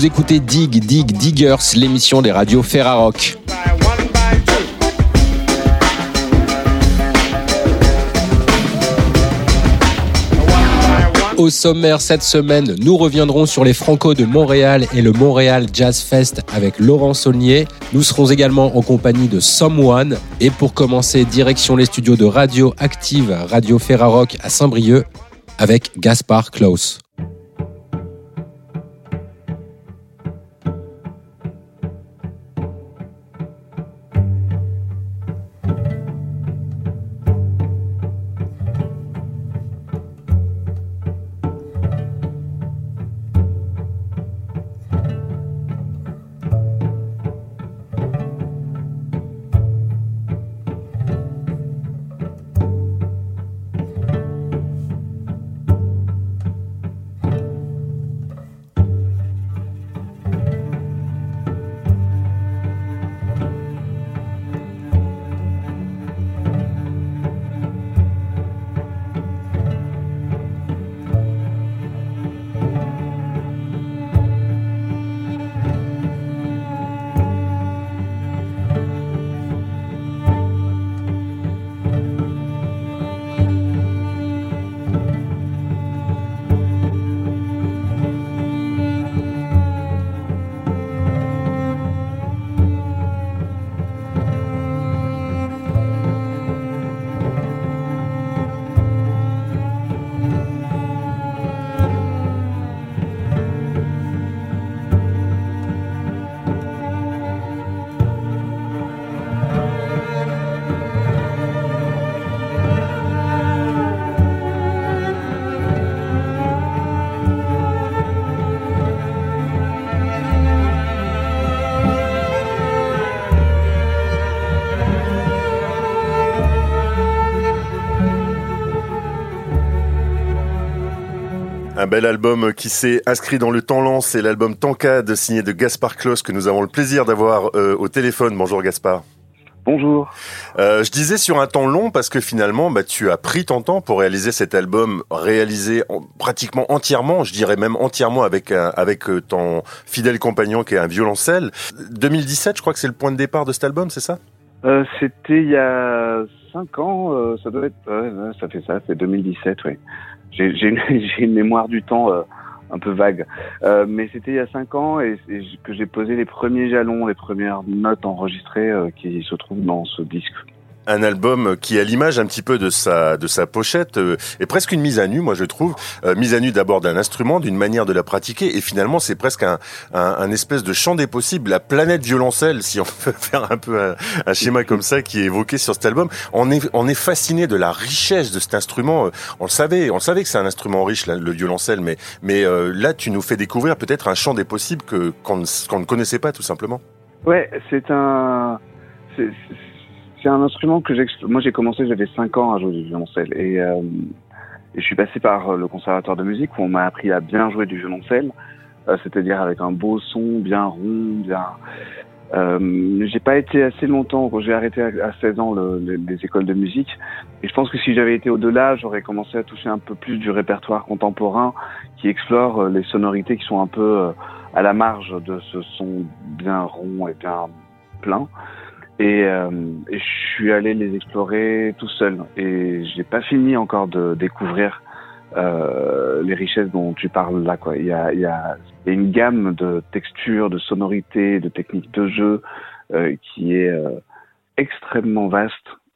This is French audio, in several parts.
Vous écoutez Dig, Dig, Diggers, l'émission des radios Ferrarock. Au sommaire cette semaine, nous reviendrons sur les Franco de Montréal et le Montréal Jazz Fest avec Laurent Saulnier. Nous serons également en compagnie de Someone. Et pour commencer, direction les studios de Radio Active, Radio Ferrarock à Saint-Brieuc avec Gaspard Klaus. Un bel album qui s'est inscrit dans le temps lent, c'est l'album Tancade signé de Gaspard Klaus que nous avons le plaisir d'avoir euh, au téléphone. Bonjour Gaspard. Bonjour. Euh, je disais sur un temps long parce que finalement, bah, tu as pris ton temps pour réaliser cet album, réalisé pratiquement entièrement, je dirais même entièrement avec avec euh, ton fidèle compagnon qui est un violoncelle. 2017, je crois que c'est le point de départ de cet album, c'est ça? Euh, C'était il y a cinq ans, euh, ça doit être, ça fait ça, c'est 2017, oui. J'ai une, mémoire du temps euh, un peu vague. Euh, mais c'était il y a cinq ans et, et que j'ai posé les premiers jalons, les premières notes enregistrées euh, qui se trouvent dans ce disque un album qui a l'image un petit peu de sa de sa pochette euh, est presque une mise à nu moi je trouve. Euh, mise à nu d'abord d'un instrument d'une manière de la pratiquer et finalement c'est presque un, un, espèce de champ des possibles la planète violoncelle si on peut faire un peu un, schéma comme ça qui est évoqué sur cet album. On est on est fasciné de la richesse de cet instrument euh, on le savait on le savait que c'est un instrument riche le violoncelle mais mais euh, là tu nous fais découvrir peut-être un champ des possibles que qu'on qu'on ne connaissait pas tout simplement. Ouais c'est un c'est un instrument que. Moi, j'ai commencé, j'avais 5 ans à jouer du violoncelle et, euh, je suis passé par le conservatoire de musique où on m'a appris à bien jouer du violoncelle, euh, c'est-à-dire avec un beau son, bien rond, bien. Euh, j'ai pas été assez longtemps quand j'ai arrêté à 16 ans le, les, les, écoles de musique et je pense que si j'avais été au-delà j'aurais commencé à toucher un peu plus du répertoire contemporain qui explore euh, les sonorités qui sont un peu euh, à la marge de ce son bien rond et bien plein et, euh, je suis allé les explorer tout seul. Et j'ai pas fini encore de découvrir euh, les richesses dont tu parles là. Quoi. Il, y a, y a une gamme de textures, de sonorités, de techniques de jeu euh, qui est euh, extrêmement vaste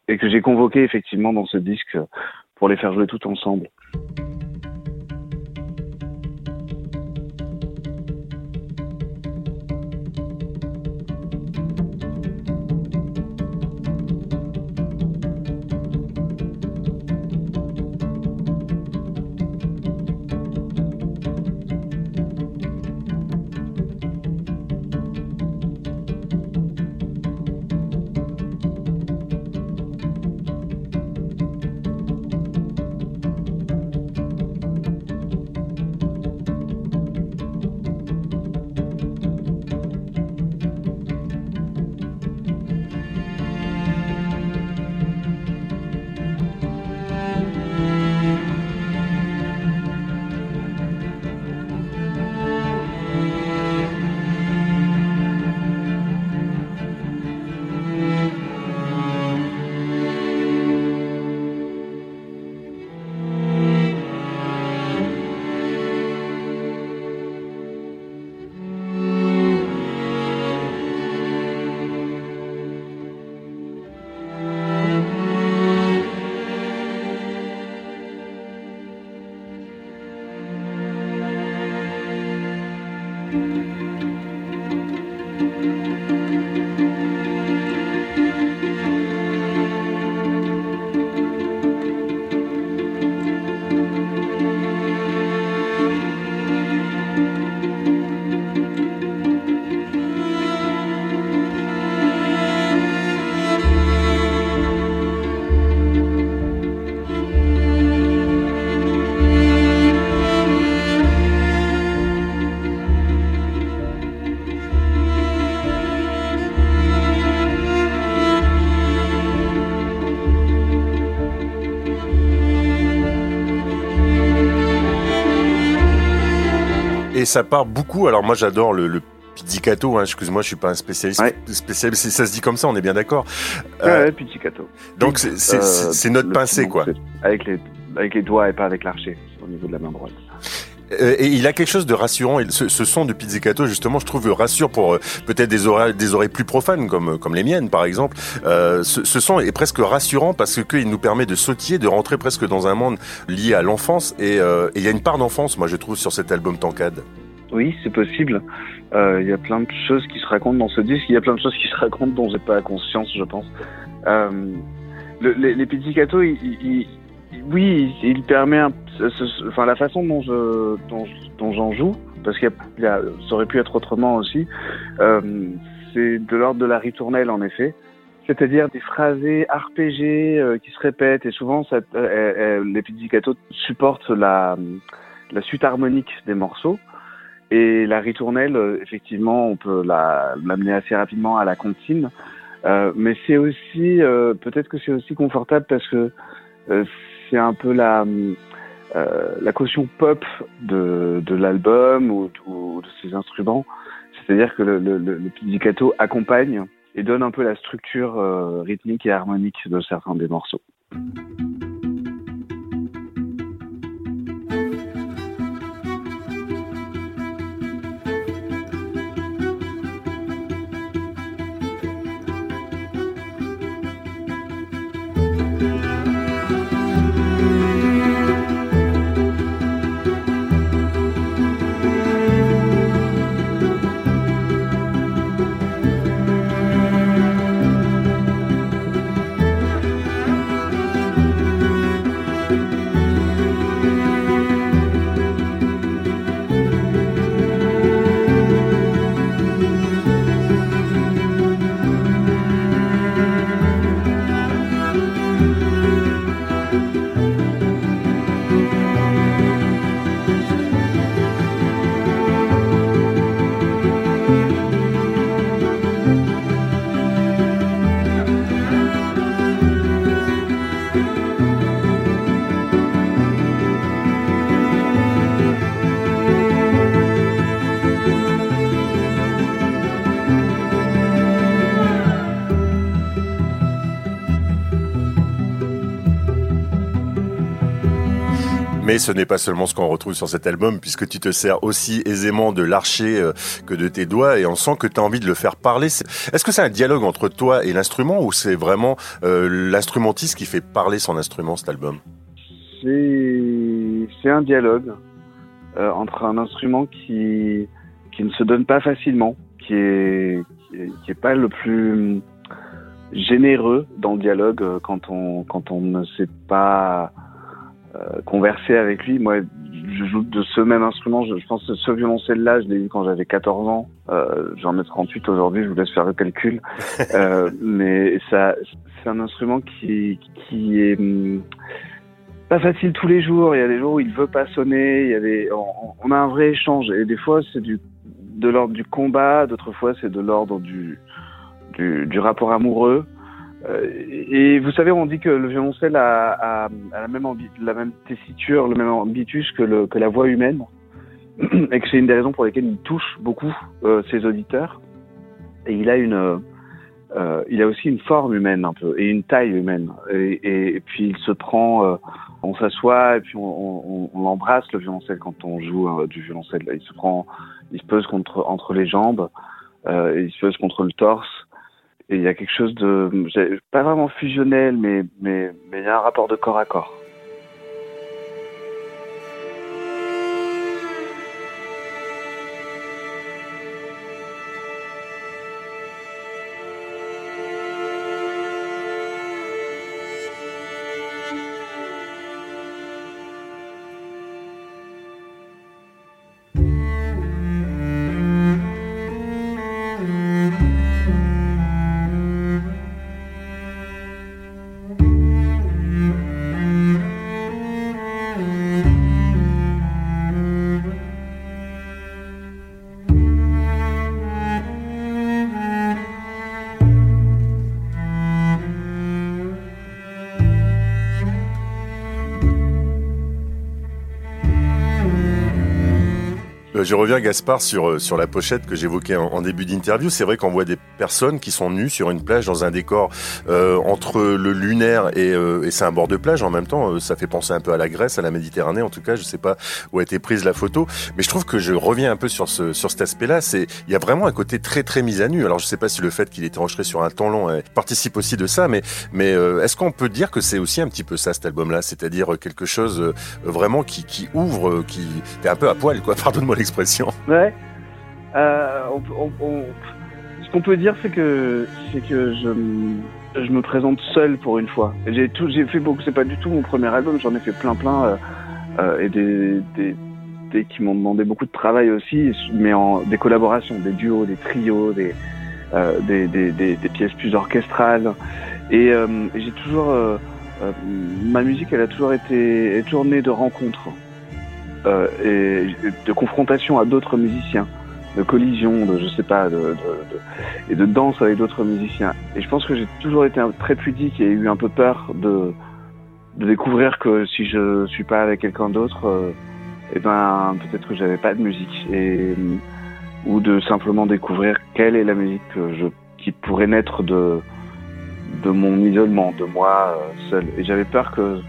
et que j'ai convoqué effectivement dans ce disque pour les faire jouer tout ensemble. Et ça part beaucoup. Alors moi j'adore le, le pizzicato. Hein, Excuse-moi, je suis pas un spécialiste. Ouais. spécialiste. Ça se dit comme ça, on est bien d'accord. Ouais, Euh, ouais, pizzicato. donc c'est Euh, notre le pincé piment, quoi. Avec les, avec les doigts et pas avec l'archer, au niveau de la main droite. Euh, Et il a quelque chose de rassurant. Ce, son de pizzicato, justement, je trouve rassure pour euh, peut-être des oreilles, plus profanes, comme comme les miennes, par exemple. Euh, ce, son est presque rassurant parce que qu'il nous permet de sautiller, de rentrer presque dans un monde lié à l'enfance. Et euh, il y a une part d'enfance, moi, je trouve, sur cet album Tancade. Oui, c'est possible. Euh, Il y a plein de choses qui se racontent dans ce disque. Il y a plein de choses qui se racontent dont j'ai pas conscience, je pense. Euh, le, les, les pizzicato, il, il- il- oui, il, permet, enfin la façon dont je, dont, je- dont j'en joue, parce qu'il y a, ça aurait pu être autrement aussi. euh, c'est de l'ordre de la ritournelle en effet. C'est-à-dire des phrasés arpégés euh, qui se répètent et souvent ça, euh, euh, les pizzicato supportent la, la suite harmonique des morceaux. Et la ritournelle, euh, effectivement, on peut la- l'amener assez rapidement à la comptine. Euh, mais c'est aussi, euh, peut-être que c'est aussi confortable parce que euh, c'est un peu la, euh, caution pop de, l'album ou, de ses instruments. C'est-à-dire que le, le pizzicato accompagne et donne un peu la structure euh, rythmique et harmonique de certains des morceaux. Mais ce n'est pas seulement ce qu'on retrouve sur cet album, puisque tu te sers aussi aisément de l'archer euh, que de tes doigts, et on sent que tu as envie de le faire parler. Est-ce que c'est un dialogue entre toi et l'instrument, ou c'est vraiment euh, l'instrumentiste qui fait parler son instrument, cet album? C'est un dialogue euh, entre un instrument qui qui ne se donne pas facilement, qui est pas le plus généreux dans le dialogue quand on quand on ne sait pas converser avec lui. Moi, je joue de ce même instrument. Je, je pense que ce violoncelle-là, je l'ai eu quand j'avais 14 ans. Euh, J'en ai 38 aujourd'hui. Je vous laisse faire le calcul. Euh, mais ça, c'est un instrument qui qui est hum, pas facile tous les jours. Il y a des jours où il veut pas sonner. Il y a des, on, on a un vrai échange. Et des fois, c'est du de l'ordre du combat. D'autres fois, c'est de l'ordre du, du du rapport amoureux. Euh, et vous savez, on dit que le violoncelle a, a, a la même la même tessiture, le même ambitus que le que la voix humaine, et que c'est une des raisons pour lesquelles il touche beaucoup euh, ses auditeurs. Et il a une euh, il a aussi une forme humaine un peu et une taille humaine. Et, et, et puis il se prend, euh, on s'assoit et puis on, on, on l'embrasse le violoncelle quand on joue euh, du violoncelle. Il se prend, il se pose contre entre les jambes, euh, il se pose contre le torse. Et il y a quelque chose de pas vraiment fusionnel, mais mais mais il y a un rapport de corps à corps. Je reviens, Gaspard, sur, euh, sur la pochette que j'évoquais en, début d'interview. C'est vrai qu'on voit des personnes qui sont nues sur une plage dans un décor euh, entre le lunaire et, et c'est un bord de plage en même temps. Ça fait penser un peu à la Grèce, à la Méditerranée. En tout cas, je sais pas où a été prise la photo, mais je trouve que je reviens un peu sur ce sur cet aspect-là. C'est il y a vraiment un côté très très mis à nu. Alors je sais pas si le fait qu'il ait été enregistré sur un temps long participe aussi de ça, mais mais est-ce qu'on peut dire que c'est aussi un petit peu ça cet album-là, c'est-à-dire quelque chose vraiment qui qui ouvre, qui t'es un peu à poil quoi. Pardonne-moi l'expression. Ouais. Euh, ce qu'on peut dire, c'est que que je, je me présente seul pour une fois. J'ai tout, fait beaucoup. C'est pas du tout mon premier album. J'en ai fait plein, plein, euh, euh, et des, des, qui m'ont demandé beaucoup de travail aussi, mais en des collaborations, des duos, des trios, des des, des, des, pièces plus orchestrales. Et j'ai toujours ma musique, elle a toujours été tournée de rencontres. Euh, et de confrontation à d'autres musiciens, de collision, de je sais pas, de, de, de et de danse avec d'autres musiciens. Et je pense que j'ai toujours été très pudique et eu un peu peur de, de découvrir que si je suis pas avec quelqu'un d'autre, euh, eh ben peut-être que j'avais pas de musique et ou de simplement découvrir quelle est la musique que je qui pourrait naître de de mon isolement, de moi euh, seul. Et j'avais peur que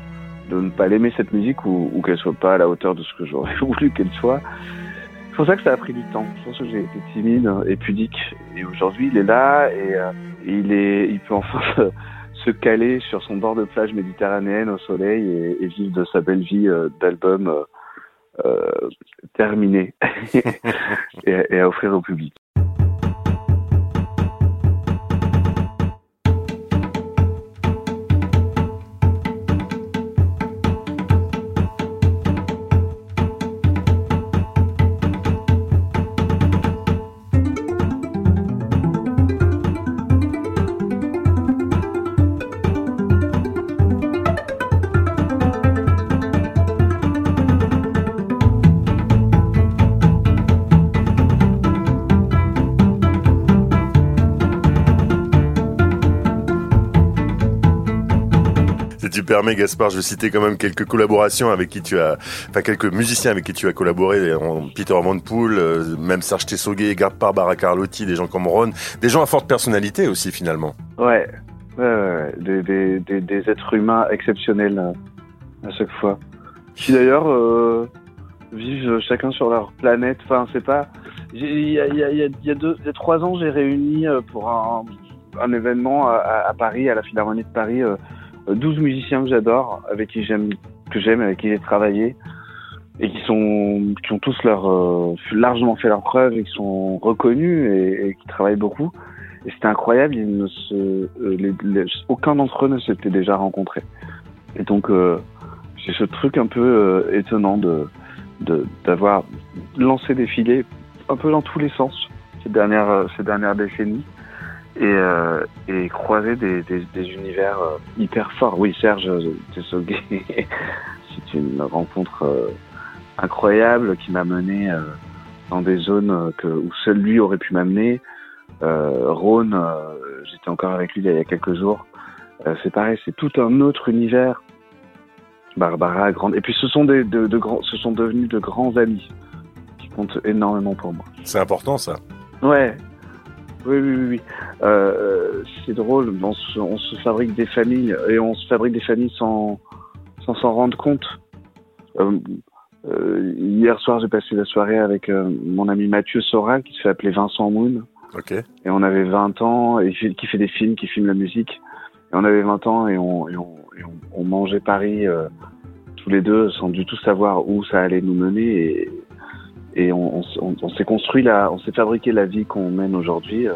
de ne pas l'aimer cette musique ou, ou qu'elle soit pas à la hauteur de ce que j'aurais voulu qu'elle soit. C'est pour ça que ça a pris du temps. Je pense que j'ai été timide et pudique. Et aujourd'hui, il est là et, euh, il est, il peut enfin se, caler sur son bord de plage méditerranéenne au soleil et, et vivre de sa belle vie euh, d'album euh, euh terminé et, et à offrir au public. Permets, Gaspard, je vais citer quand même quelques collaborations avec qui tu as, enfin quelques musiciens avec qui tu as collaboré, Peter Van Poel, euh, même Serge Tessoguet, Barbara Carlotti, des gens comme Ron, des gens à forte personnalité aussi finalement. Ouais, ouais, Des, des, des, êtres humains exceptionnels euh, à chaque fois. Qui d'ailleurs euh, vivent chacun sur leur planète. Enfin, c'est pas. Il y a, y, a, y a trois ans, j'ai réuni pour un, un événement à, Paris, à la Philharmonie de Paris, 12 musiciens que j'adore, avec qui j'aime, que j'aime, avec qui j'ai travaillé, et qui sont, qui ont tous leur, euh, largement fait leur preuve et qui sont reconnus et, et qui travaillent beaucoup. Et c'était incroyable, ils ne se, euh, les, les, aucun d'entre eux ne s'était déjà rencontré. Et donc, euh, ce truc un peu étonnant de, d'avoir lancé des filets un peu dans tous les sens ces dernières, ces dernières décennies et, euh, et croiser des, des, des univers euh, hyper forts. Oui, Serge Tessoguet, c'est une rencontre euh, incroyable qui m'a mené euh, dans des zones que, où seul lui aurait pu m'amener. Euh, Rhône, j'étais encore avec lui il y a quelques jours. c'est pareil, c'est tout un autre univers. Barbara, grande. Et puis ce sont des, de, de grands, ce sont devenus de grands amis qui comptent énormément pour moi. C'est important ça. Ouais, oui, oui, oui. Euh, c'est drôle, on se, on se, fabrique des familles et on se fabrique des familles sans sans s'en rendre compte. Euh, euh, hier soir, j'ai passé la soirée avec euh, mon ami Mathieu Soral qui se fait appeler Vincent Moon. Okay. Et on avait 20 ans et qui fait des films, qui filme la musique. Et on avait 20 ans et on, et on, et on, on mangeait Paris euh, tous les deux sans du tout savoir où ça allait nous mener. Et, et on, on, on s'est construit la, on s'est fabriqué la vie qu'on mène aujourd'hui euh,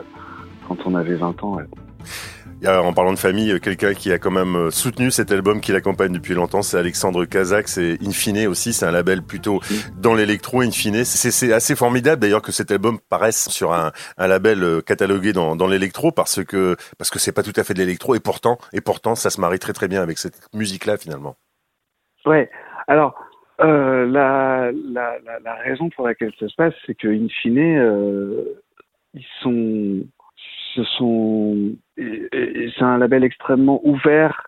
quand on avait 20 ans. Ouais. en parlant de famille, euh, quelqu'un qui a quand même euh, soutenu cet album qui l'accompagne depuis longtemps, c'est Alexandre Kazak. C'est Infine aussi, c'est un label plutôt dans l'électro. Infine, c'est assez formidable d'ailleurs que cet album paraisse sur un, un label catalogué dans, dans l'électro parce que parce que c'est pas tout à fait de l'électro et pourtant et pourtant ça se marie très très bien avec cette musique là finalement. Ouais. Alors euh, la, la, la, la, raison pour laquelle ça se passe, c'est que in fine, euh, ils sont, ce sont, c'est un label extrêmement ouvert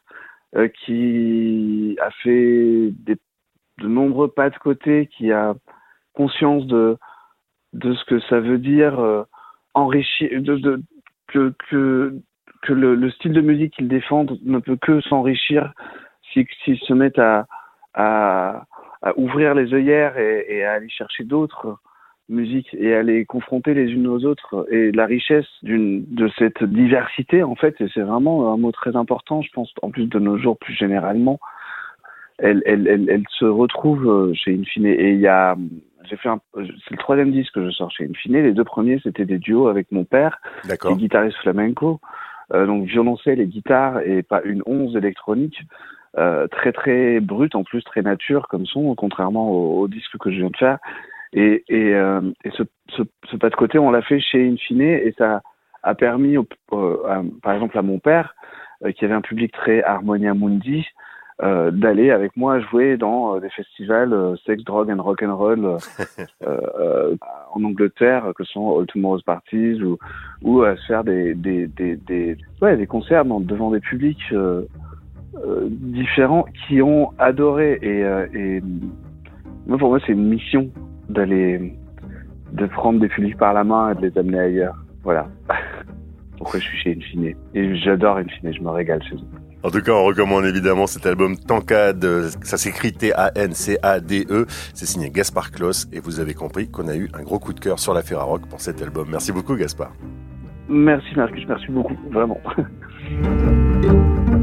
euh, qui a fait des, de nombreux pas de côté, qui a conscience de de ce que ça veut dire euh, enrichir, de, de, que, que, que le, le, style de musique qu'ils défendent ne peut que s'enrichir s'ils si, se mettent à, à, à, ouvrir les œillères et, et à aller chercher d'autres musiques et à les confronter les unes aux autres. Et la richesse d'une de cette diversité en fait et c'est vraiment un mot très important je pense en plus de nos jours plus généralement elle elle elle, elle se retrouve euh, chez Infine. Et il y a j'ai fait c'est le troisième disque que je sors chez Infine. Les deux premiers c'était des duos avec mon père qui guitariste flamenco. Euh, donc violoncelle et guitare et pas une onze électronique euh, très très brute en plus très nature comme son contrairement au, au disque que je viens de faire. Et, et, euh, et ce, ce, ce, pas de côté, on l'a fait chez Infine et ça a permis, au, euh, à, par exemple, à mon père, euh, qui avait un public très Harmonia Mundi, euh, d'aller avec moi jouer dans des festivals sex, drug and rock and roll en Angleterre, que sont All Tomorrow's Parties, ou, ou à se faire des, des, des, des, ouais, des concerts dans, devant des publics différents qui ont adoré. Et, et moi, pour moi, c'est une mission d'aller de prendre des publics par la main et de les amener ailleurs. Voilà. Pourquoi je suis chez Infine. Et j'adore Infine, je me régale chez eux. En tout cas, on recommande évidemment cet album Tancade. Ça s'écrit T-A-N-C-A-D-E. C'est signé Gaspard Kloss et vous avez compris qu'on a eu un gros coup de cœur sur la Ferrarock pour cet album. Merci beaucoup, Gaspard. Merci, Marcus. Merci beaucoup. Vraiment.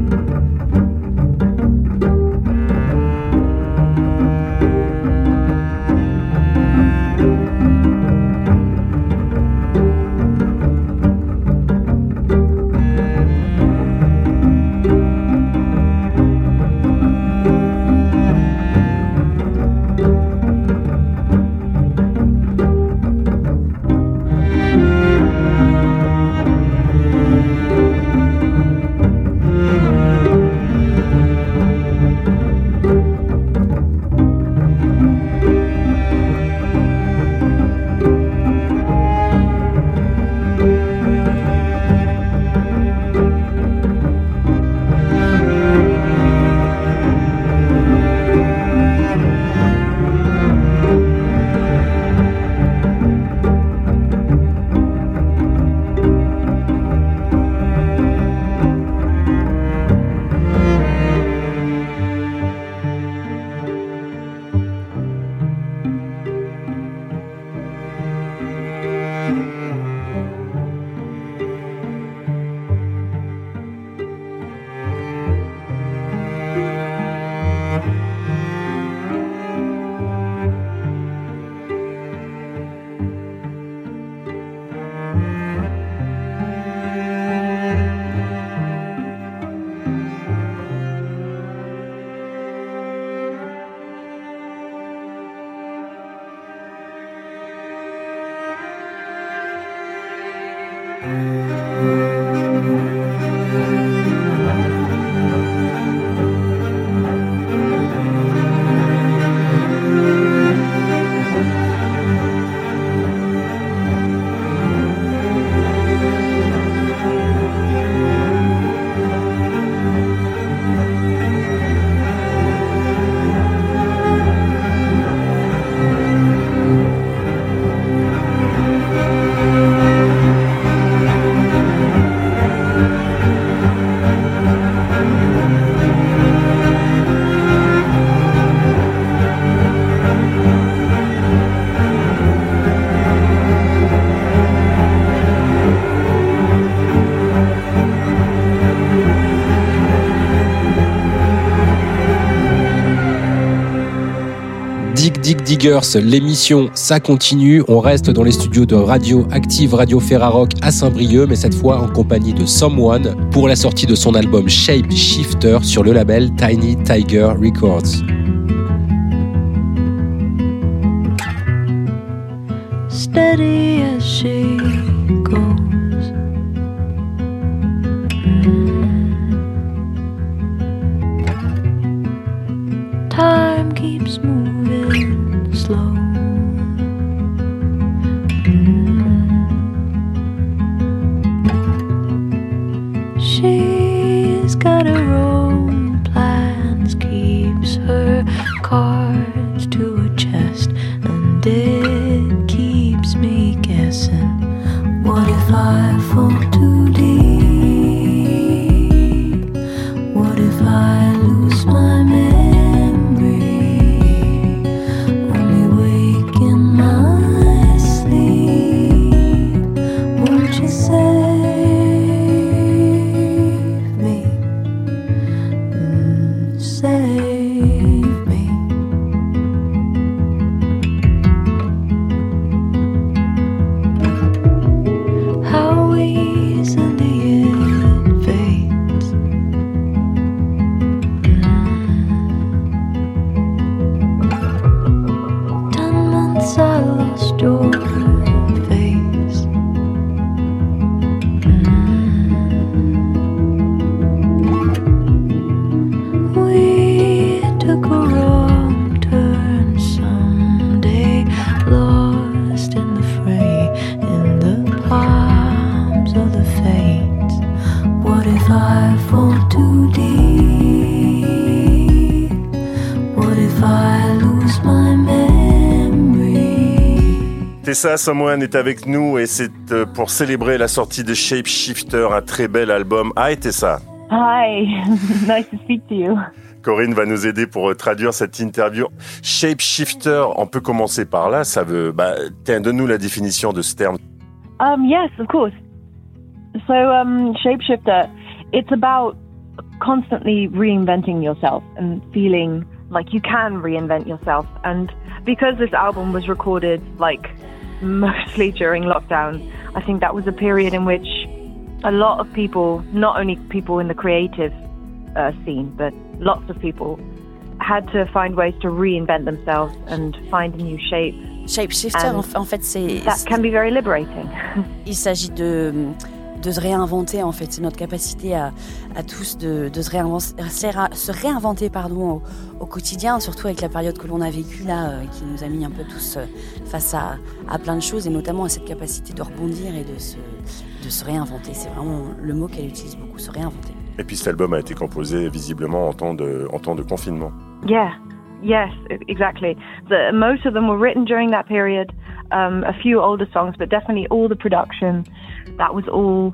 Diggers, l'émission, ça continue. On reste dans les studios de Radio Active Radio Ferrarock à Saint-Brieuc, mais cette fois en compagnie de Someone pour la sortie de son album Shape Shifter sur le label Tiny Tiger Records. Car. Someone est avec nous et c'est euh, pour célébrer la sortie de Shapeshifter, un très bel album. Hi Tessa. Hi, nice to speak to you. Corinne va nous aider pour euh, traduire cette interview. Shapeshifter, on peut commencer par là. Ça veut, bah, donne-nous la définition de ce terme. Um, yes, of course. So, um, shapeshifter, it's about constantly reinventing yourself and feeling like you can reinvent yourself. And because this album was recorded like mostly during lockdown. I think that was a period in which a lot of people, not only people in the creative uh, scene, but lots of people had to find ways to reinvent themselves and find a new shape. Shapeshifter, en fait, c'est. That can be very liberating. Il s'agit de de se réinventer en fait. C'est notre capacité à, à tous de, de, se, réinventer, se réinventer pardon, au, au, quotidien, surtout avec la période que l'on a vécue là, euh, qui nous a mis un peu tous euh, face à, à, plein de choses et notamment à cette capacité de rebondir et de se, de se réinventer. C'est vraiment le mot qu'elle utilise beaucoup, se réinventer. Et puis cet album a été composé visiblement en temps de, en temps de confinement. Yeah. Yes, exactly. The, most of them were written during that period. Um, a few older songs, but definitely all the production that was all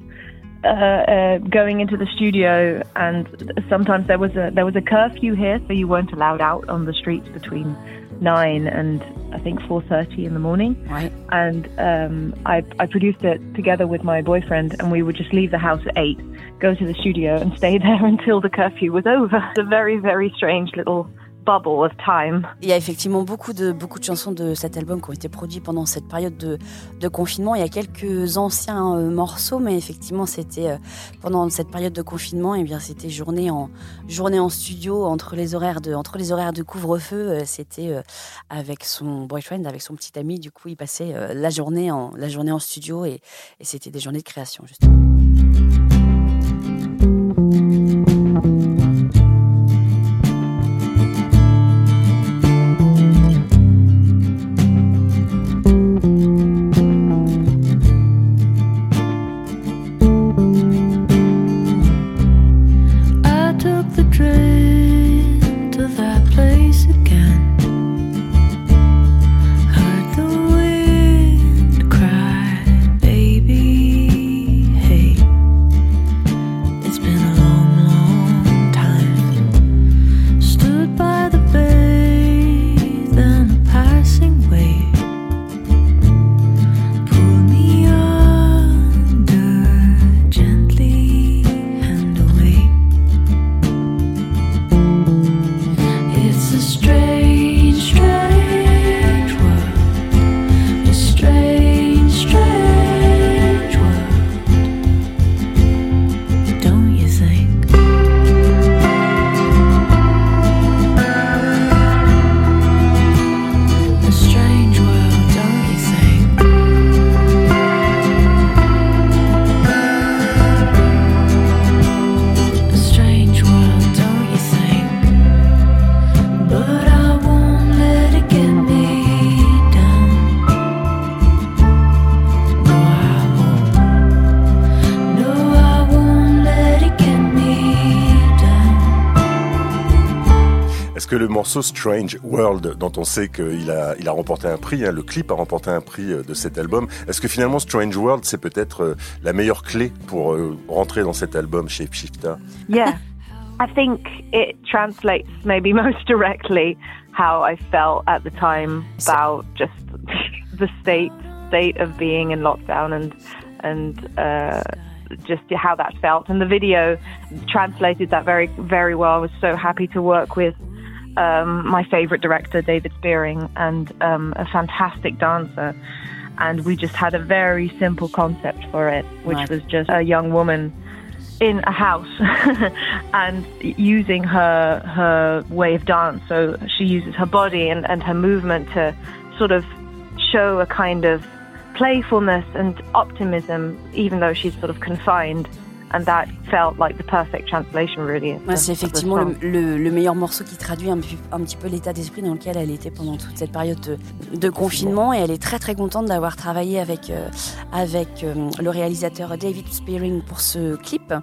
uh, uh, going into the studio, and sometimes there was a there was a curfew here, so you weren't allowed out on the streets between nine and I think four thirty in the morning. Right. And um, I I produced it together with my boyfriend, and we would just leave the house at eight, go to the studio, and stay there until the curfew was over. It's a very very strange little bubble of time. Il y a effectivement beaucoup de, beaucoup de chansons de cet album qui ont été produits pendant cette période de, confinement. Il y a quelques anciens euh, morceaux, mais effectivement, c'était euh, pendant cette période de confinement, eh c'était journée en, journée en studio entre les horaires de, entre les horaires de couvre-feu. Euh, c'était avec son boyfriend, avec son petit ami. Du coup, il passait la journée en, la journée en studio et, et c'était des journées de création. Morceau Strange World, dont on sait qu'il a, il a remporté un prix, hein, le clip a remporté un prix de cet album, est-ce que finalement Strange World, c'est peut-être la meilleure clé pour rentrer dans cet album chez Shifta? Yeah. I think it translates maybe most directly how I felt at the time about just the state state of being in lockdown and and uh, just how that felt. And the video translated that very very well. I was so happy to work with um, my favorite director, David Spearing, and um, a fantastic dancer. And we just had a very simple concept for it, which right. was just a young woman in a house and using her her way of dance. So she uses her body and, and her movement to sort of show a kind of playfulness and optimism, even though she's sort of confined. And that felt like the perfect translation, really. c'est effectivement le, le, le, meilleur morceau qui traduit un, un petit peu l'état d'esprit dans lequel elle était pendant toute cette période de, de confinement. Et elle est très très contente d'avoir travaillé avec, euh, avec euh, le réalisateur David Spearing pour ce clip.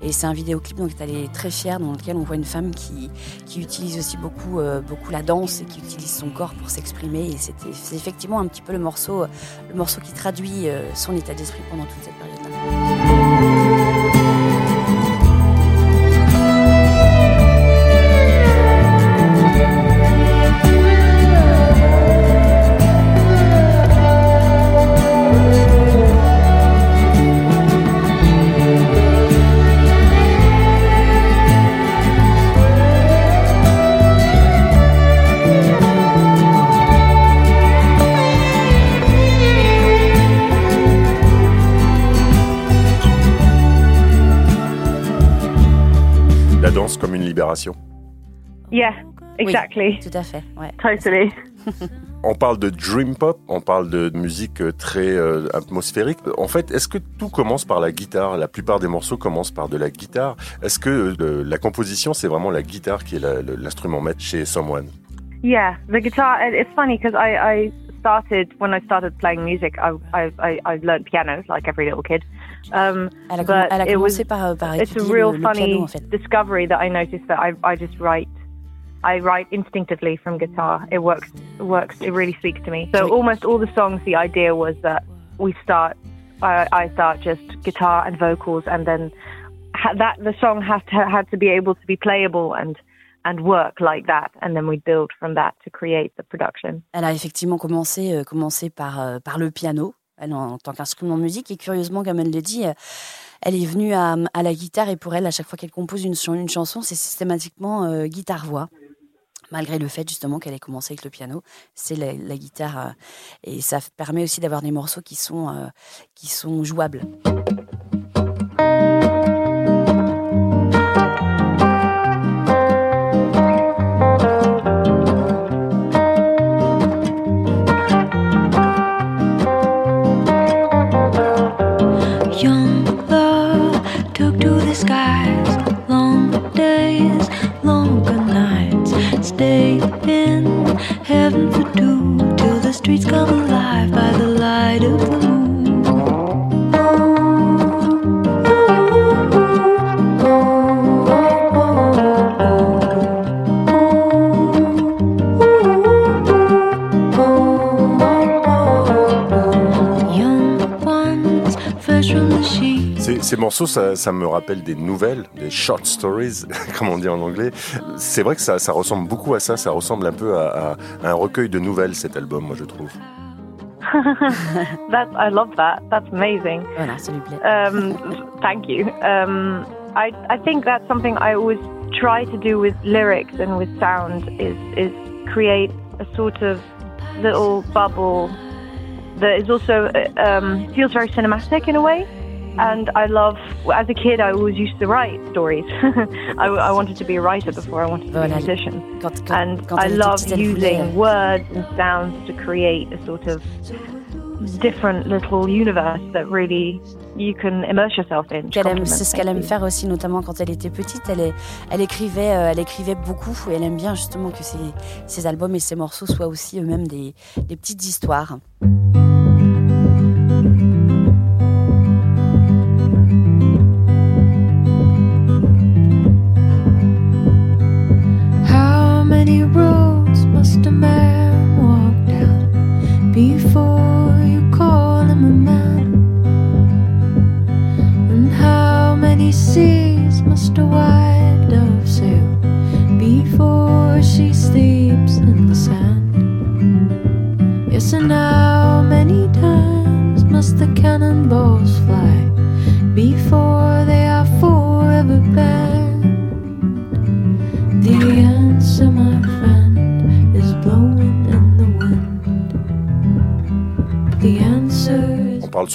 Et c'est un vidéoclip dont elle est très fière, dans lequel on voit une femme qui, qui utilise aussi beaucoup, euh, beaucoup la danse et qui utilise son corps pour s'exprimer. Et c'est effectivement un petit peu le morceau, le morceau qui traduit son état d'esprit pendant toute cette période-là. Música libération. Yeah, exactly. Oui, tout à fait. Ouais. Totally. on parle de dream pop, on parle de musique très euh, atmosphérique. En fait, est-ce que tout commence par la guitare? La plupart des morceaux commencent par de la guitare. Est-ce que euh, la composition, c'est vraiment la guitare qui est l'instrument maître chez Someone? Yeah, the guitar. It's funny because I, I started when I started playing music. I I I learned piano like every little kid. Um, elle, a, but elle a commencé was, par, par It's a real le, funny piano, en fait. discovery that I noticed that I, I just write. I write instinctively from guitar. It works. It works. It really speaks to me. So almost all the songs, the idea was that we start. I, I start just guitar and vocals, and then that the song has to had to be able to be playable and and work like that, and then we build from that to create the production. Elle a effectivement commencé euh, commencé par euh, par le piano elle en, tant qu'instrument de musique. Et curieusement, comme elle le dit, euh, elle est venue à, la guitare et pour elle, à chaque fois qu'elle compose une, une chanson, c'est systématiquement guitare-voix. Malgré le fait justement qu'elle ait commencé avec le piano, c'est la, guitare euh, et ça permet aussi d'avoir des morceaux qui sont, qui sont jouables. streets come alive Ces morceaux, ça, ça, me rappelle des nouvelles, des short stories, comme on dit en anglais. C'est vrai que ça, ça, ressemble beaucoup à ça. Ça ressemble un peu à, à, un recueil de nouvelles, cet album, moi, je trouve. that's, I love that. That's amazing. Voilà, s'il vous plaît. Um, thank you. Um, I, I think that's something I always try to do with lyrics and with sound is, is create a sort of little bubble that is also um, feels very cinematic in a way. And I love, as a kid, I always used to write stories. I, I, wanted to be a writer before I wanted to be a musician. Quand, quand, and quand I love using words and sounds to create a sort of different little universe that really you can immerse yourself in. C'est ce qu'elle aime faire aussi, notamment quand elle était petite. Elle, est, elle, écrivait, euh, elle écrivait beaucoup et elle aime bien justement que ses, ses albums et ses morceaux soient aussi eux-mêmes des, des petites histoires.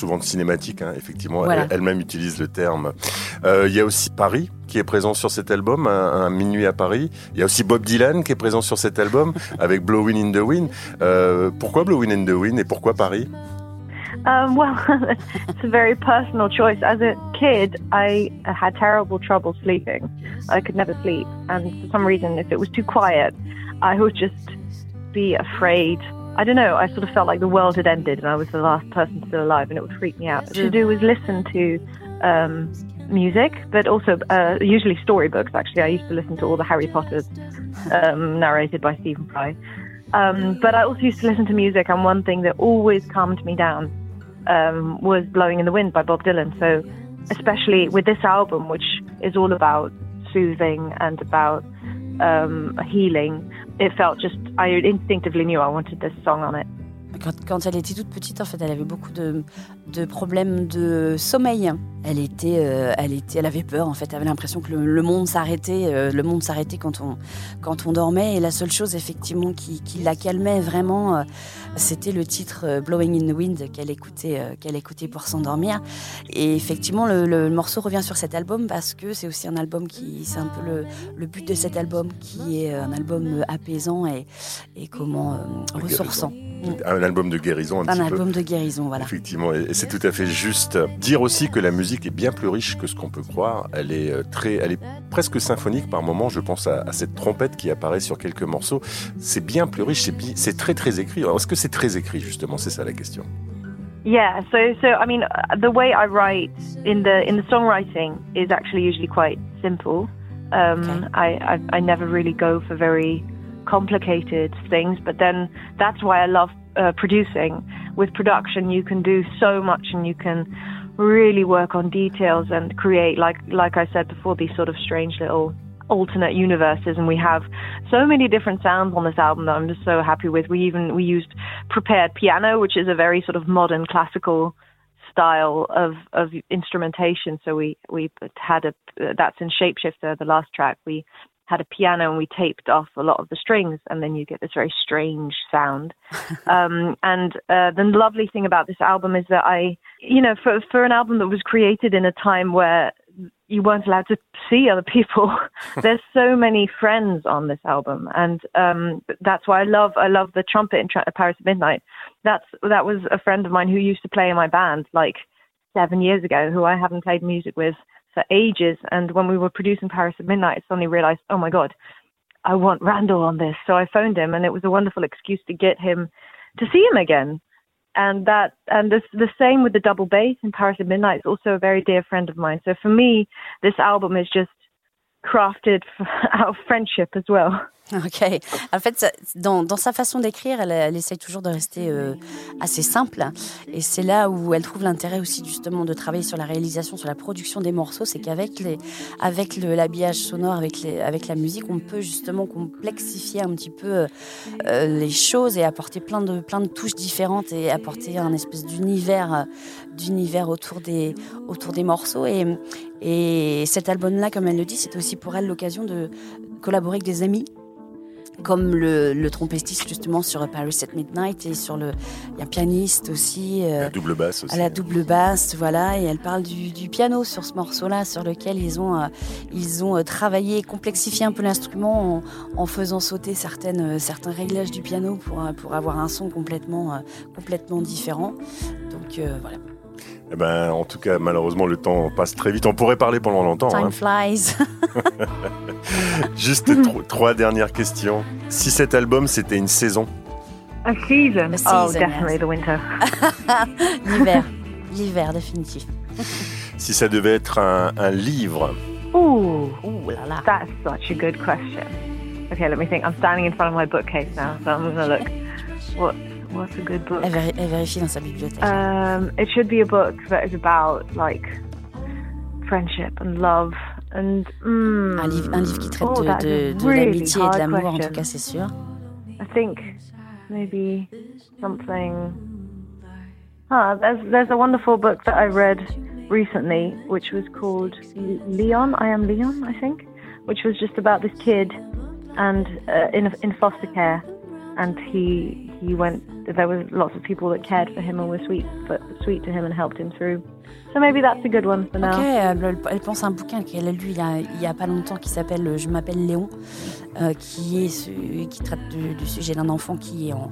Souvent de cinématique, hein, effectivement. Voilà. Elle- Elle-même utilise le terme. Euh, Il y a aussi Paris qui est présent sur cet album, un, un Minuit à Paris. Il y a aussi Bob Dylan qui est présent sur cet album avec Blowing in the Wind. Euh, pourquoi Blowing in the Wind et pourquoi Paris? Um, well, it's a very personal choice. As a kid, I had terrible trouble sleeping. I could never sleep. And for some reason, if it was too quiet, I would just be afraid. I don't know. I sort of felt like the world had ended and I was the last person still alive, and it would freak me out. To do was listen to um, music, but also uh, usually storybooks. Actually, I used to listen to all the Harry Potters um, narrated by Stephen Fry. Um, but I also used to listen to music, and one thing that always calmed me down um, was Blowing in the Wind by Bob Dylan. So, especially with this album, which is all about soothing and about um, healing, it felt just, I instinctively knew I wanted this song on it. Quand, quand elle était toute petite, en fait, elle avait beaucoup de, de problèmes de sommeil. Elle était, euh, elle était, elle avait peur. En fait, elle avait l'impression que le, monde s'arrêtait. euh, le monde s'arrêtait quand on, quand on dormait. Et la seule chose, effectivement, qui, qui la calmait vraiment, euh, c'était le titre "Blowing in the Wind" qu'elle écoutait, qu'elle écoutait pour s'endormir. Et effectivement, le, le morceau revient sur cet album parce que c'est aussi un album qui, c'est un peu le, le but de cet album, qui est un album apaisant et, et comment ressourçant. Un album de guérison un, Un petit album de guérison, voilà. Effectivement, et c'est tout à fait juste. Dire aussi que la musique est bien plus riche que ce qu'on peut croire. Elle est euh, très, elle est presque symphonique par moments. Je pense à, à cette trompette qui apparaît sur quelques morceaux. C'est bien plus riche. C'est bi- C'est très très écrit. Alors, est-ce que c'est très écrit justement? C'est ça la question. Yeah, so so I mean, uh, the way I write in the in the songwriting is actually usually quite simple. Um. I, I I never really go for very complicated things, but then that's why I love uh, producing. With production, you can do so much, and you can really work on details and create, like like I said before, these sort of strange little alternate universes and we have so many different sounds on this album that I'm just so happy with. We even we used prepared piano, which is a very sort of modern classical style of of instrumentation. So we we had a that's in Shapeshifter, the last track. We had a piano and we taped off a lot of the strings, and then you get this very strange sound. um, and uh, the lovely thing about this album is that I, you know, for for an album that was created in a time where you weren't allowed to see other people. There's so many friends on this album, and um, that's why I love I love the trumpet in Tra- Paris at Midnight. That's that was a friend of mine who used to play in my band like seven years ago, who I haven't played music with for ages. And when we were producing Paris at Midnight, I suddenly realized, oh my god, I want Randall on this. So I phoned him, and it was a wonderful excuse to get him to see him again and that and this the same with the double bass in Paris at Midnight is also a very dear friend of mine. So for me, this album is just crafted of friendship as well. Ok. En fait, dans, dans sa façon d'écrire, elle, elle essaye toujours de rester euh, assez simple. Et c'est là où elle trouve l'intérêt aussi justement de travailler sur la réalisation, sur la production des morceaux. C'est qu'avec avec l'habillage sonore, avec, les, avec la musique, on peut justement complexifier un petit peu euh, les choses et apporter plein de, plein de touches différentes et apporter un espèce d'univers, d'univers autour des, autour des morceaux. Et cet album-là, comme elle le dit, c'est aussi pour elle l'occasion de collaborer avec des amis comme le, le trompettiste justement sur Paris at Midnight et sur le il y a un pianiste aussi euh, La double basse aussi. à la double basse voilà et elle parle du, du piano sur ce morceau là sur lequel ils ont euh, ils ont euh, travaillé complexifié un peu l'instrument en, en faisant sauter certaines certains réglages du piano pour pour avoir un son complètement complètement différent donc voilà Eh ben, en tout cas, malheureusement, le temps passe très vite. On pourrait parler pendant longtemps. time hein. flies Juste tro- trois dernières questions. Si cet album c'était une saison, A season. A oh, season, definitely yes. the winter. l'hiver l'hiver définitif si ça devait être un, un livre, Ooh, ouh là là that's such a good question. Okay, let me think. I'm standing in front of my bookcase now, so I'm gonna look. What What's a good book? elle, véri- elle vérifie dans sa bibliothèque Um, it should be a book that is about like friendship and love And mm, Un livre, un livre qui traite oh, de, de, de really l'amitié et de l'amour, en tout cas, c'est sûr. I think maybe something. Ah, there's there's a wonderful book that I read recently, which was called Leon. I am Leon, I think, which was just about this kid and uh, in in foster care, and he he went. There was lots of people that cared for him and were sweet sweet to him and helped him through. So maybe that's a good one for now. Ok, elle, pense à un bouquin qu'elle a lu il y a, il y a pas longtemps qui s'appelle euh, Je m'appelle Léon, euh, qui, est qui traite du, du sujet d'un enfant qui est, en,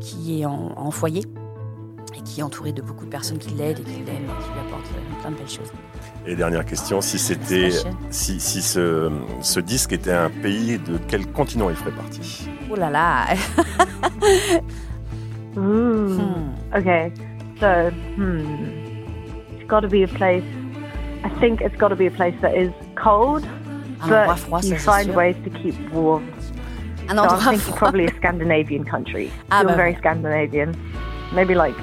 qui est en, en foyer et qui est entouré de beaucoup de personnes qui l'aident et qui l'aiment et qui lui apportent euh, plein de belles choses. Et dernière question, si c'était, si, si ce, ce disque était un pays, de quel continent il ferait partie? Oh là là Ooh. Hmm. Okay, so hmm, it's got to be a place. I think it's got to be a place that is cold, Un endroit but froid, you find sûr. ways to keep warm. Un So I'm endroit thinking froid. probably a Scandinavian country. Ah, bah, very ouais. Scandinavian. Maybe like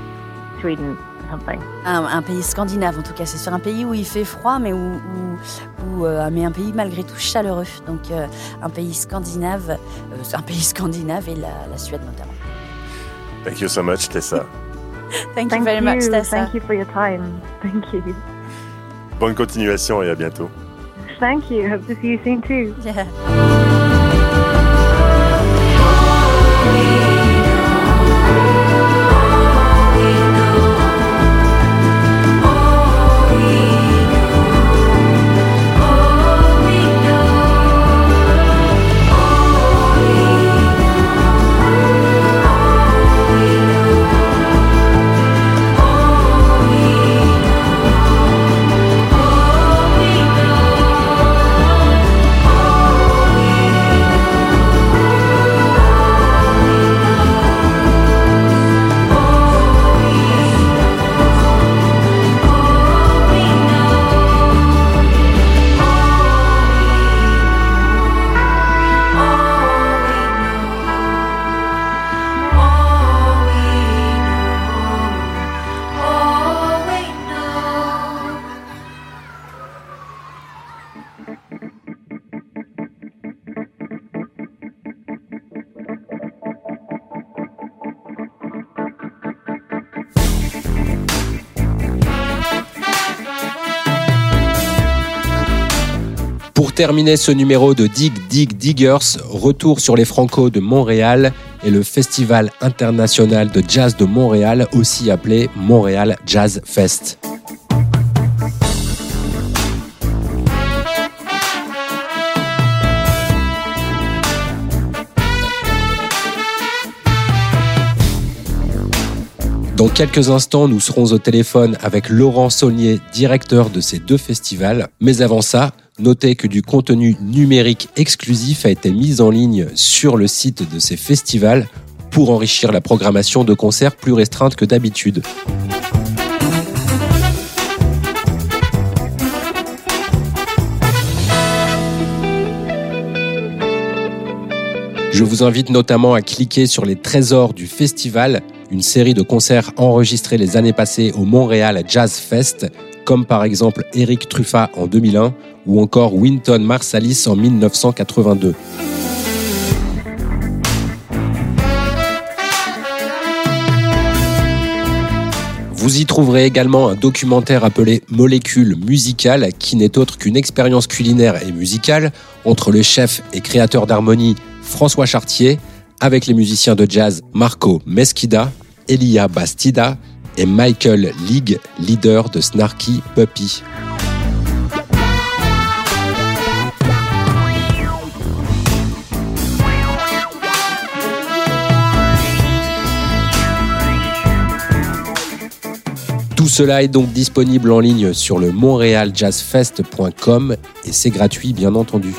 Sweden or something. Un, un pays scandinave en tout cas, c'est sur un pays où il fait froid mais où, où- où, euh, mais un pays malgré tout chaleureux. Donc euh, un pays scandinave, euh, un pays scandinave et la, la Suède notamment. Thank you so much, Tessa. Thank, Thank you very you. much, Tessa. Thank you for your time. Thank you. Bonne continuation et à bientôt. Thank you. Hope to see you soon too. Yeah. Pour terminer ce numéro de Dig Dig Diggers, retour sur les Franco de Montréal et le Festival international de jazz de Montréal, aussi appelé Montréal Jazz Fest. Dans quelques instants, nous serons au téléphone avec Laurent Saulnier, directeur de ces deux festivals. Mais avant ça, notez que du contenu numérique exclusif a été mis en ligne sur le site de ces festivals pour enrichir la programmation de concerts plus restreinte que d'habitude. Je vous invite notamment à cliquer sur les trésors du festival, une série de concerts enregistrés les années passées au Montréal Jazz Fest, comme par exemple Eric Truffat en 2001 ou encore Winton Marsalis en 1982. Vous y trouverez également un documentaire appelé Molécules musicales, qui n'est autre qu'une expérience culinaire et musicale entre le chef et créateur d'harmonie François Chartier, avec les musiciens de jazz Marco Mesquida, Elia Bastida et Michael League, leader de Snarky Puppy. Tout cela est donc disponible en ligne sur le montrealjazzfest.com et c'est gratuit bien entendu.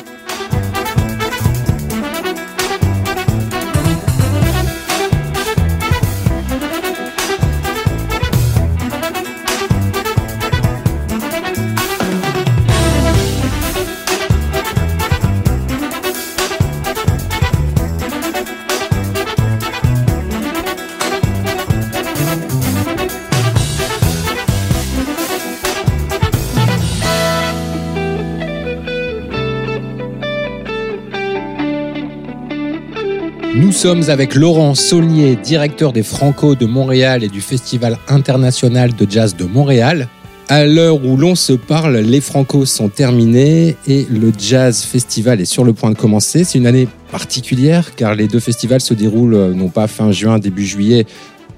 Sommes avec Laurent Saulnier, directeur des Franco de Montréal et du Festival international de jazz de Montréal. À l'heure où l'on se parle, les Franco sont terminés et le Jazz Festival est sur le point de commencer. C'est une année particulière car les deux festivals se déroulent euh, non pas fin juin, début juillet,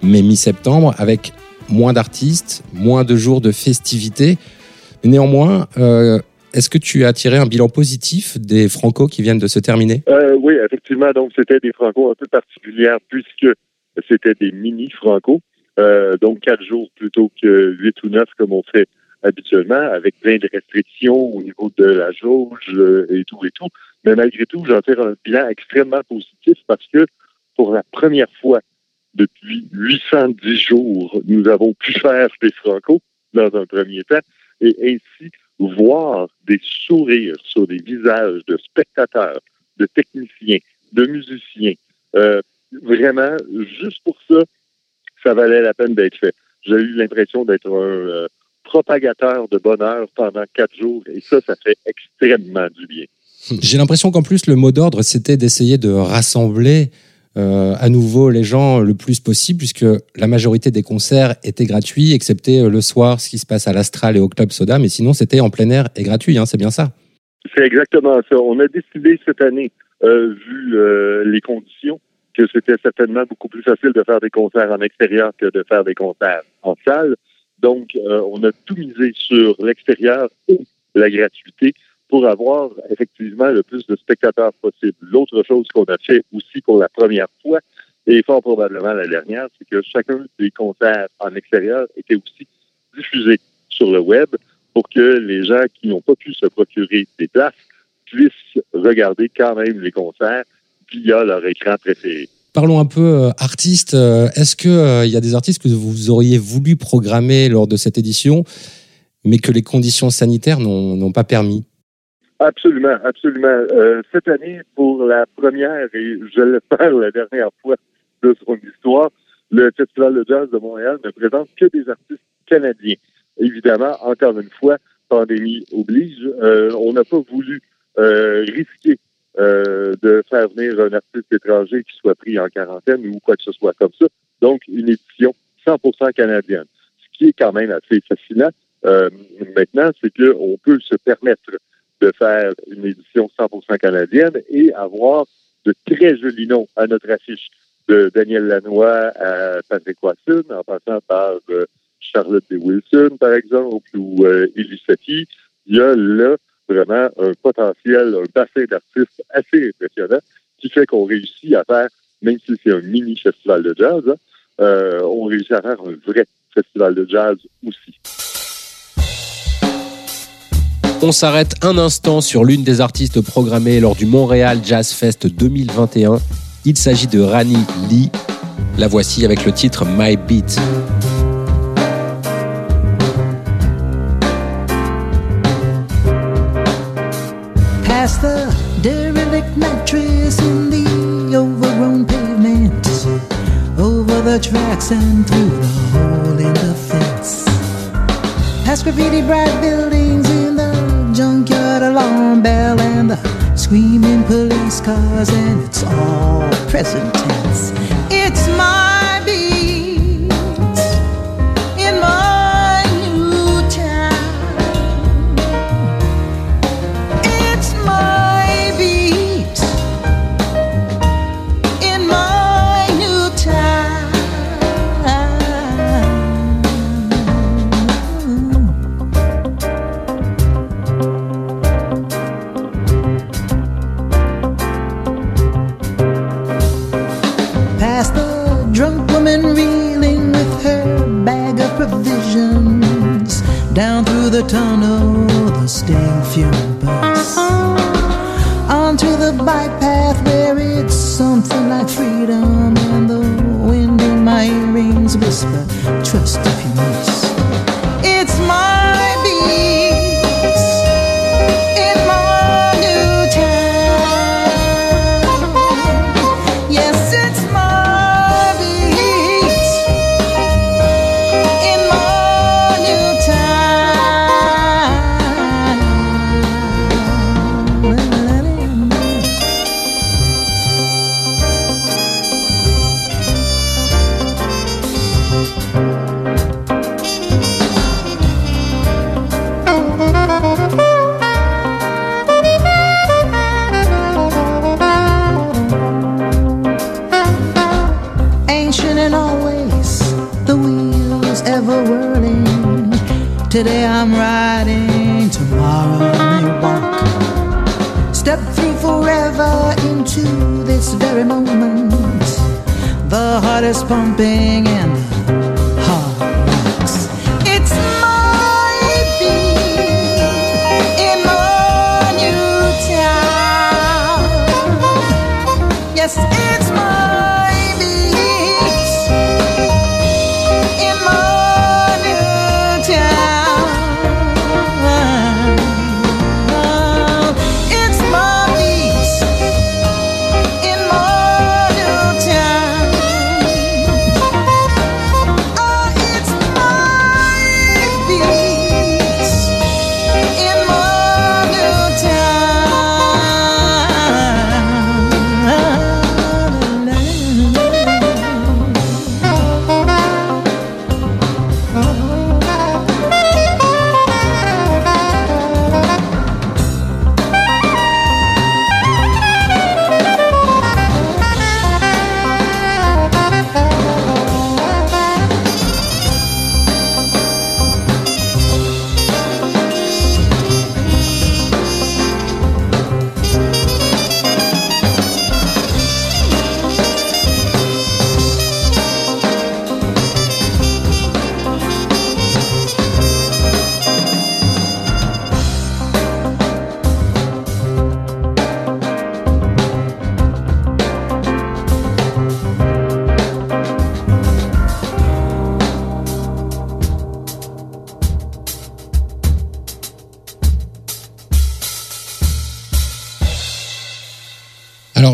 mais mi-septembre avec moins d'artistes, moins de jours de festivités. Néanmoins, euh, est-ce que tu as tiré un bilan positif des Franco qui viennent de se terminer? Euh, oui, effectivement. Donc, c'était des Franco un peu particulières puisque c'était des mini Franco. Euh, donc, quatre jours plutôt que huit ou neuf comme on fait habituellement, avec plein de restrictions au niveau de la jauge euh, et tout et tout. Mais malgré tout, j'en tire un bilan extrêmement positif parce que pour la première fois depuis 810 jours, nous avons pu faire des Franco dans un premier temps et ainsi voir des sourires sur des visages de spectateurs, de techniciens, de musiciens. Euh, vraiment, juste pour ça, ça valait la peine d'être fait. J'ai eu l'impression d'être un euh, propagateur de bonheur pendant quatre jours et ça, ça fait extrêmement du bien. J'ai l'impression qu'en plus, le mot d'ordre, c'était d'essayer de rassembler euh, à nouveau les gens le plus possible, puisque la majorité des concerts étaient gratuits, excepté euh, le soir, ce qui se passe à l'Astral et au Club Soda, mais sinon, c'était en plein air et gratuit, hein, c'est bien ça C'est exactement ça. On a décidé cette année, euh, vu les conditions, que c'était certainement beaucoup plus facile de faire des concerts en extérieur que de faire des concerts en salle. Donc, on a tout misé sur l'extérieur et la gratuité pour avoir effectivement le plus de spectateurs possible. L'autre chose qu'on a fait aussi pour la première fois, et fort probablement la dernière, c'est que chacun des concerts en extérieur était aussi diffusé sur le web pour que les gens qui n'ont pas pu se procurer des places puissent regarder quand même les concerts via leur écran préféré. Parlons un peu euh, artistes. Euh, Est-ce que euh, y a des artistes que vous auriez voulu programmer lors de cette édition, mais que les conditions sanitaires n'ont pas permis? Absolument, absolument. Euh, cette année, pour la première et je l'espère la dernière fois de son histoire, le Festival de jazz de Montréal ne présente que des artistes canadiens. Évidemment, encore une fois, pandémie oblige, euh, on n'a pas voulu euh, risquer euh, de faire venir un artiste étranger qui soit pris en quarantaine ou quoi que ce soit comme ça. Donc, une édition 100% canadienne. Ce qui est quand même assez fascinant euh, maintenant, c'est qu'on peut se permettre de faire une édition 100% canadienne et avoir de très jolis noms à notre affiche, de Daniel Lanois à Patrick Watson, en passant par euh, Charlotte D. Wilson, par exemple, ou euh. Il y a là vraiment un potentiel, un bassin d'artistes assez impressionnant qui fait qu'on réussit à faire, même si c'est un mini festival de jazz, hein, euh, on réussit à faire un vrai festival de jazz aussi. On s'arrête un instant sur l'une des artistes programmées lors du Montréal Jazz Fest 2021. Il s'agit de Rani Lee. La voici avec le titre My Beat. over the tracks and through the hole in the fence. Junkyard alarm bell and the screaming police cars, and it's all present tense. It's my tunnel, the sting fuel bus onto the bike path where it's something like freedom and the wind in my earrings whisper trust if you must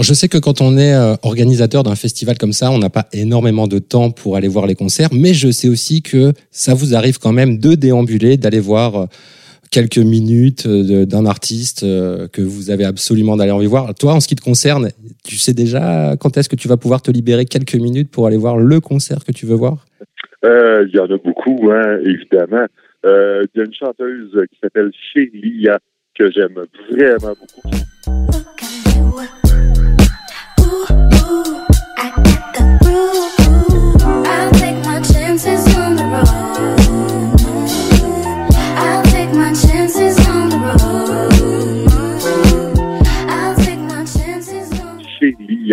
Je sais que quand on est euh, organisateur d'un festival comme ça, on n'a pas énormément de temps pour aller voir les concerts, mais je sais aussi que ça vous arrive quand même de déambuler, d'aller voir euh, quelques minutes euh, d'un artiste que vous avez absolument d'aller envie voir. Toi, en ce qui te concerne, tu sais déjà quand est-ce que tu vas pouvoir te libérer quelques minutes pour aller voir le concert que tu veux voir? Il y en a beaucoup, hein, évidemment. Il y a une chanteuse qui s'appelle Shelia que j'aime vraiment beaucoup.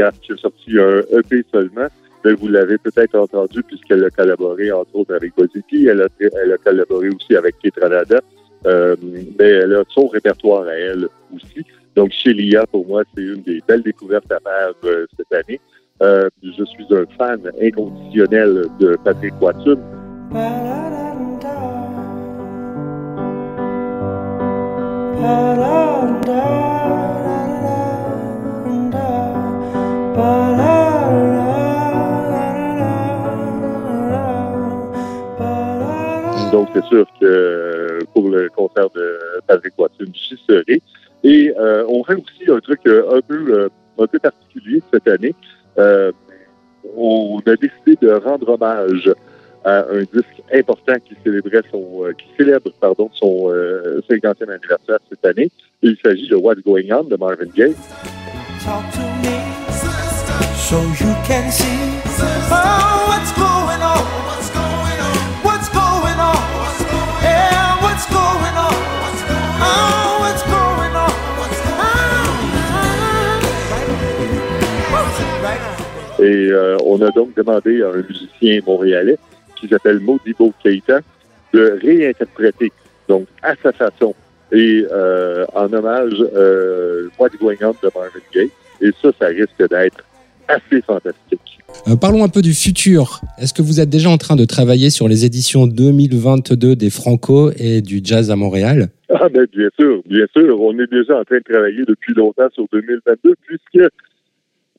A sorti un EP seulement. Mais vous l'avez peut-être entendu puisqu'elle a collaboré entre autres avec Boziki. Elle a, elle a collaboré aussi avec Ketranada. Euh, mais elle a son répertoire à elle aussi. Donc, Shelia, pour moi, c'est une des belles découvertes à faire euh, cette année. Euh, je suis un fan inconditionnel de Patrick Watson. Donc, c'est sûr que euh, pour le concert de Patrick Watson, j'y serai. Et euh, on fait aussi un truc euh, un peu euh, un peu particulier cette année. Euh, on a décidé de rendre hommage à un disque important qui célébrait son qui célèbre pardon son euh, 50e anniversaire cette année. Il s'agit de What's Going On de Marvin Gaye. Talk to me so you can see oh, what's going on? What's going on? What's going on? What's going on? Oh, what's going Et euh, on a donc demandé à un musicien montréalais qui s'appelle Modibo Keita de réinterpréter, donc à sa façon, et euh, en hommage euh, What's Going On de Marvin Gaye. Et ça, ça risque d'être assez fantastique. Euh, Parlons un peu du futur. Est-ce que vous êtes déjà en train de travailler sur les éditions 2022 des Franco et du Jazz à Montréal? Ah ben bien sûr, bien sûr, on est déjà en train de travailler depuis longtemps sur 2022 puisque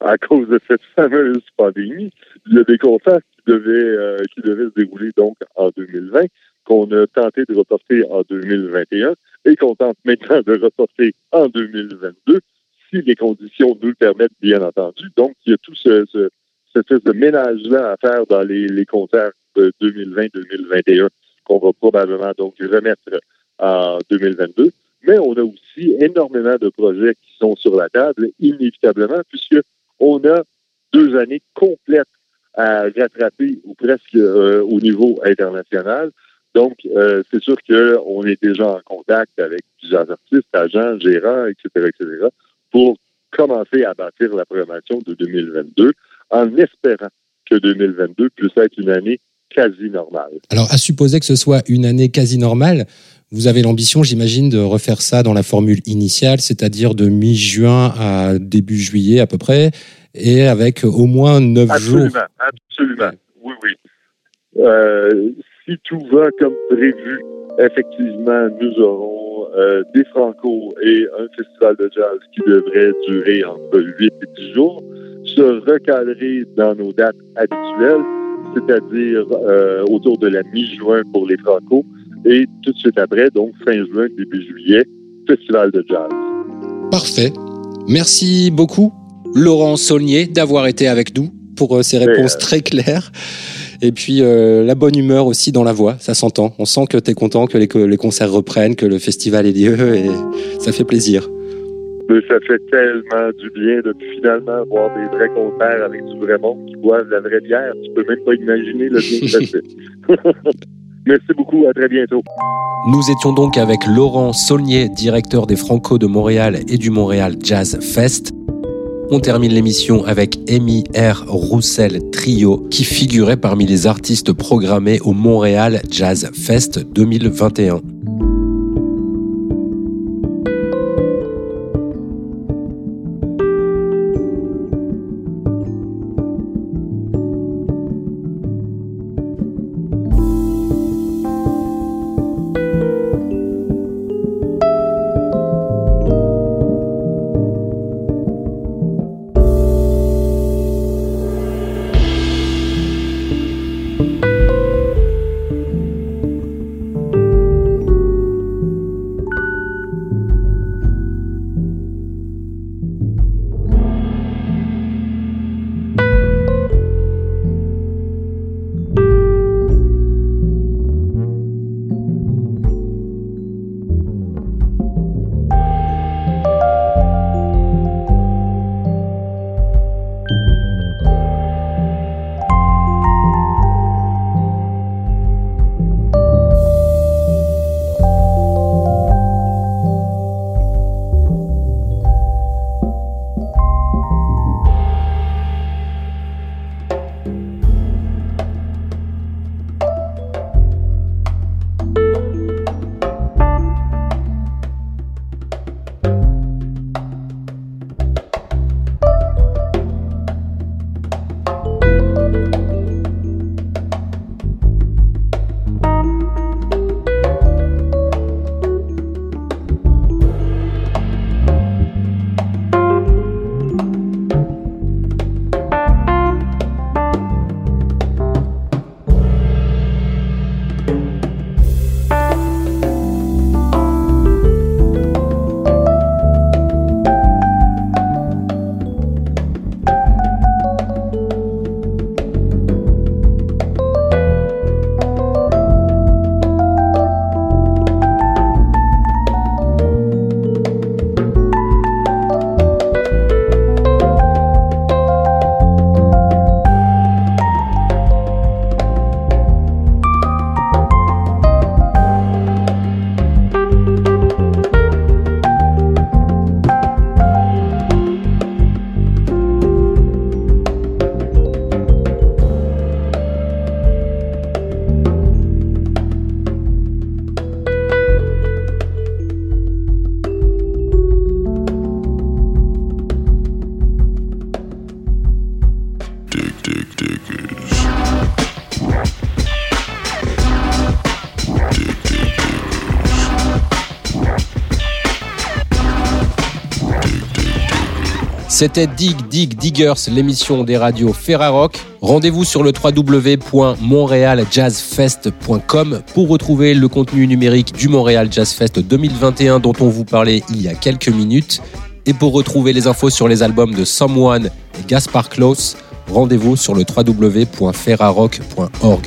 à cause de cette fameuse pandémie, il y a des concerts qui devaient euh, qui devaient se dérouler donc en 2020 qu'on a tenté de reporter en 2021 et qu'on tente maintenant de reporter en 2022 si les conditions nous le permettent bien entendu. Donc il y a tout ce, ce espèce de ménage-là à faire dans les, les concerts de 2020-2021 qu'on va probablement donc remettre en 2022. Mais on a aussi énormément de projets qui sont sur la table, inévitablement, puisque on a deux années complètes à rattraper ou presque euh, au niveau international. Donc, euh, c'est sûr qu'on est déjà en contact avec plusieurs artistes, agents, gérants, etc., etc., pour commencer à bâtir la programmation de 2022 en espérant que 2022 puisse être une année quasi normale. Alors, à supposer que ce soit une année quasi normale, vous avez l'ambition, j'imagine, de refaire ça dans la formule initiale, c'est-à-dire de mi-juin à début juillet à peu près, et avec au moins neuf jours. Absolument, absolument. Oui, oui. Euh, si tout va comme prévu, effectivement, nous aurons euh, des Franco et un festival de jazz qui devrait durer entre 8 et 10 jours, se recadrer dans nos dates habituelles, c'est-à-dire euh, autour de la mi-juin pour les Franco, et tout de suite après, donc fin juin, début juillet, festival de jazz. Parfait. Merci beaucoup, Laurent Saulnier, d'avoir été avec nous pour euh, ces réponses euh, très claires. Et puis euh, la bonne humeur aussi dans la voix, ça s'entend. On sent que tu es content que les, que les concerts reprennent, que le festival ait lieu et ça fait plaisir. Mais ça fait tellement du bien de finalement voir des vrais concerts avec du vrai monde qui boivent de la vraie bière. Tu peux même pas imaginer le bien que ça fait. Merci beaucoup, à très bientôt. Nous étions donc avec Laurent Saulnier, directeur des Franco de Montréal et du Montréal Jazz Fest. On termine l'émission avec Amy R. Roussel Trio, qui figurait parmi les artistes programmés au Montréal Jazz Fest 2021. C'était Dig Dig Diggers, l'émission des radios Ferrarock. Rendez-vous sur le www.montrealjazzfest.com pour retrouver le contenu numérique du Montréal Jazz Fest 2021 dont on vous parlait il y a quelques minutes. Et pour retrouver les infos sur les albums de Someone et Gaspar Klaus, rendez-vous sur le www.ferrarock.org.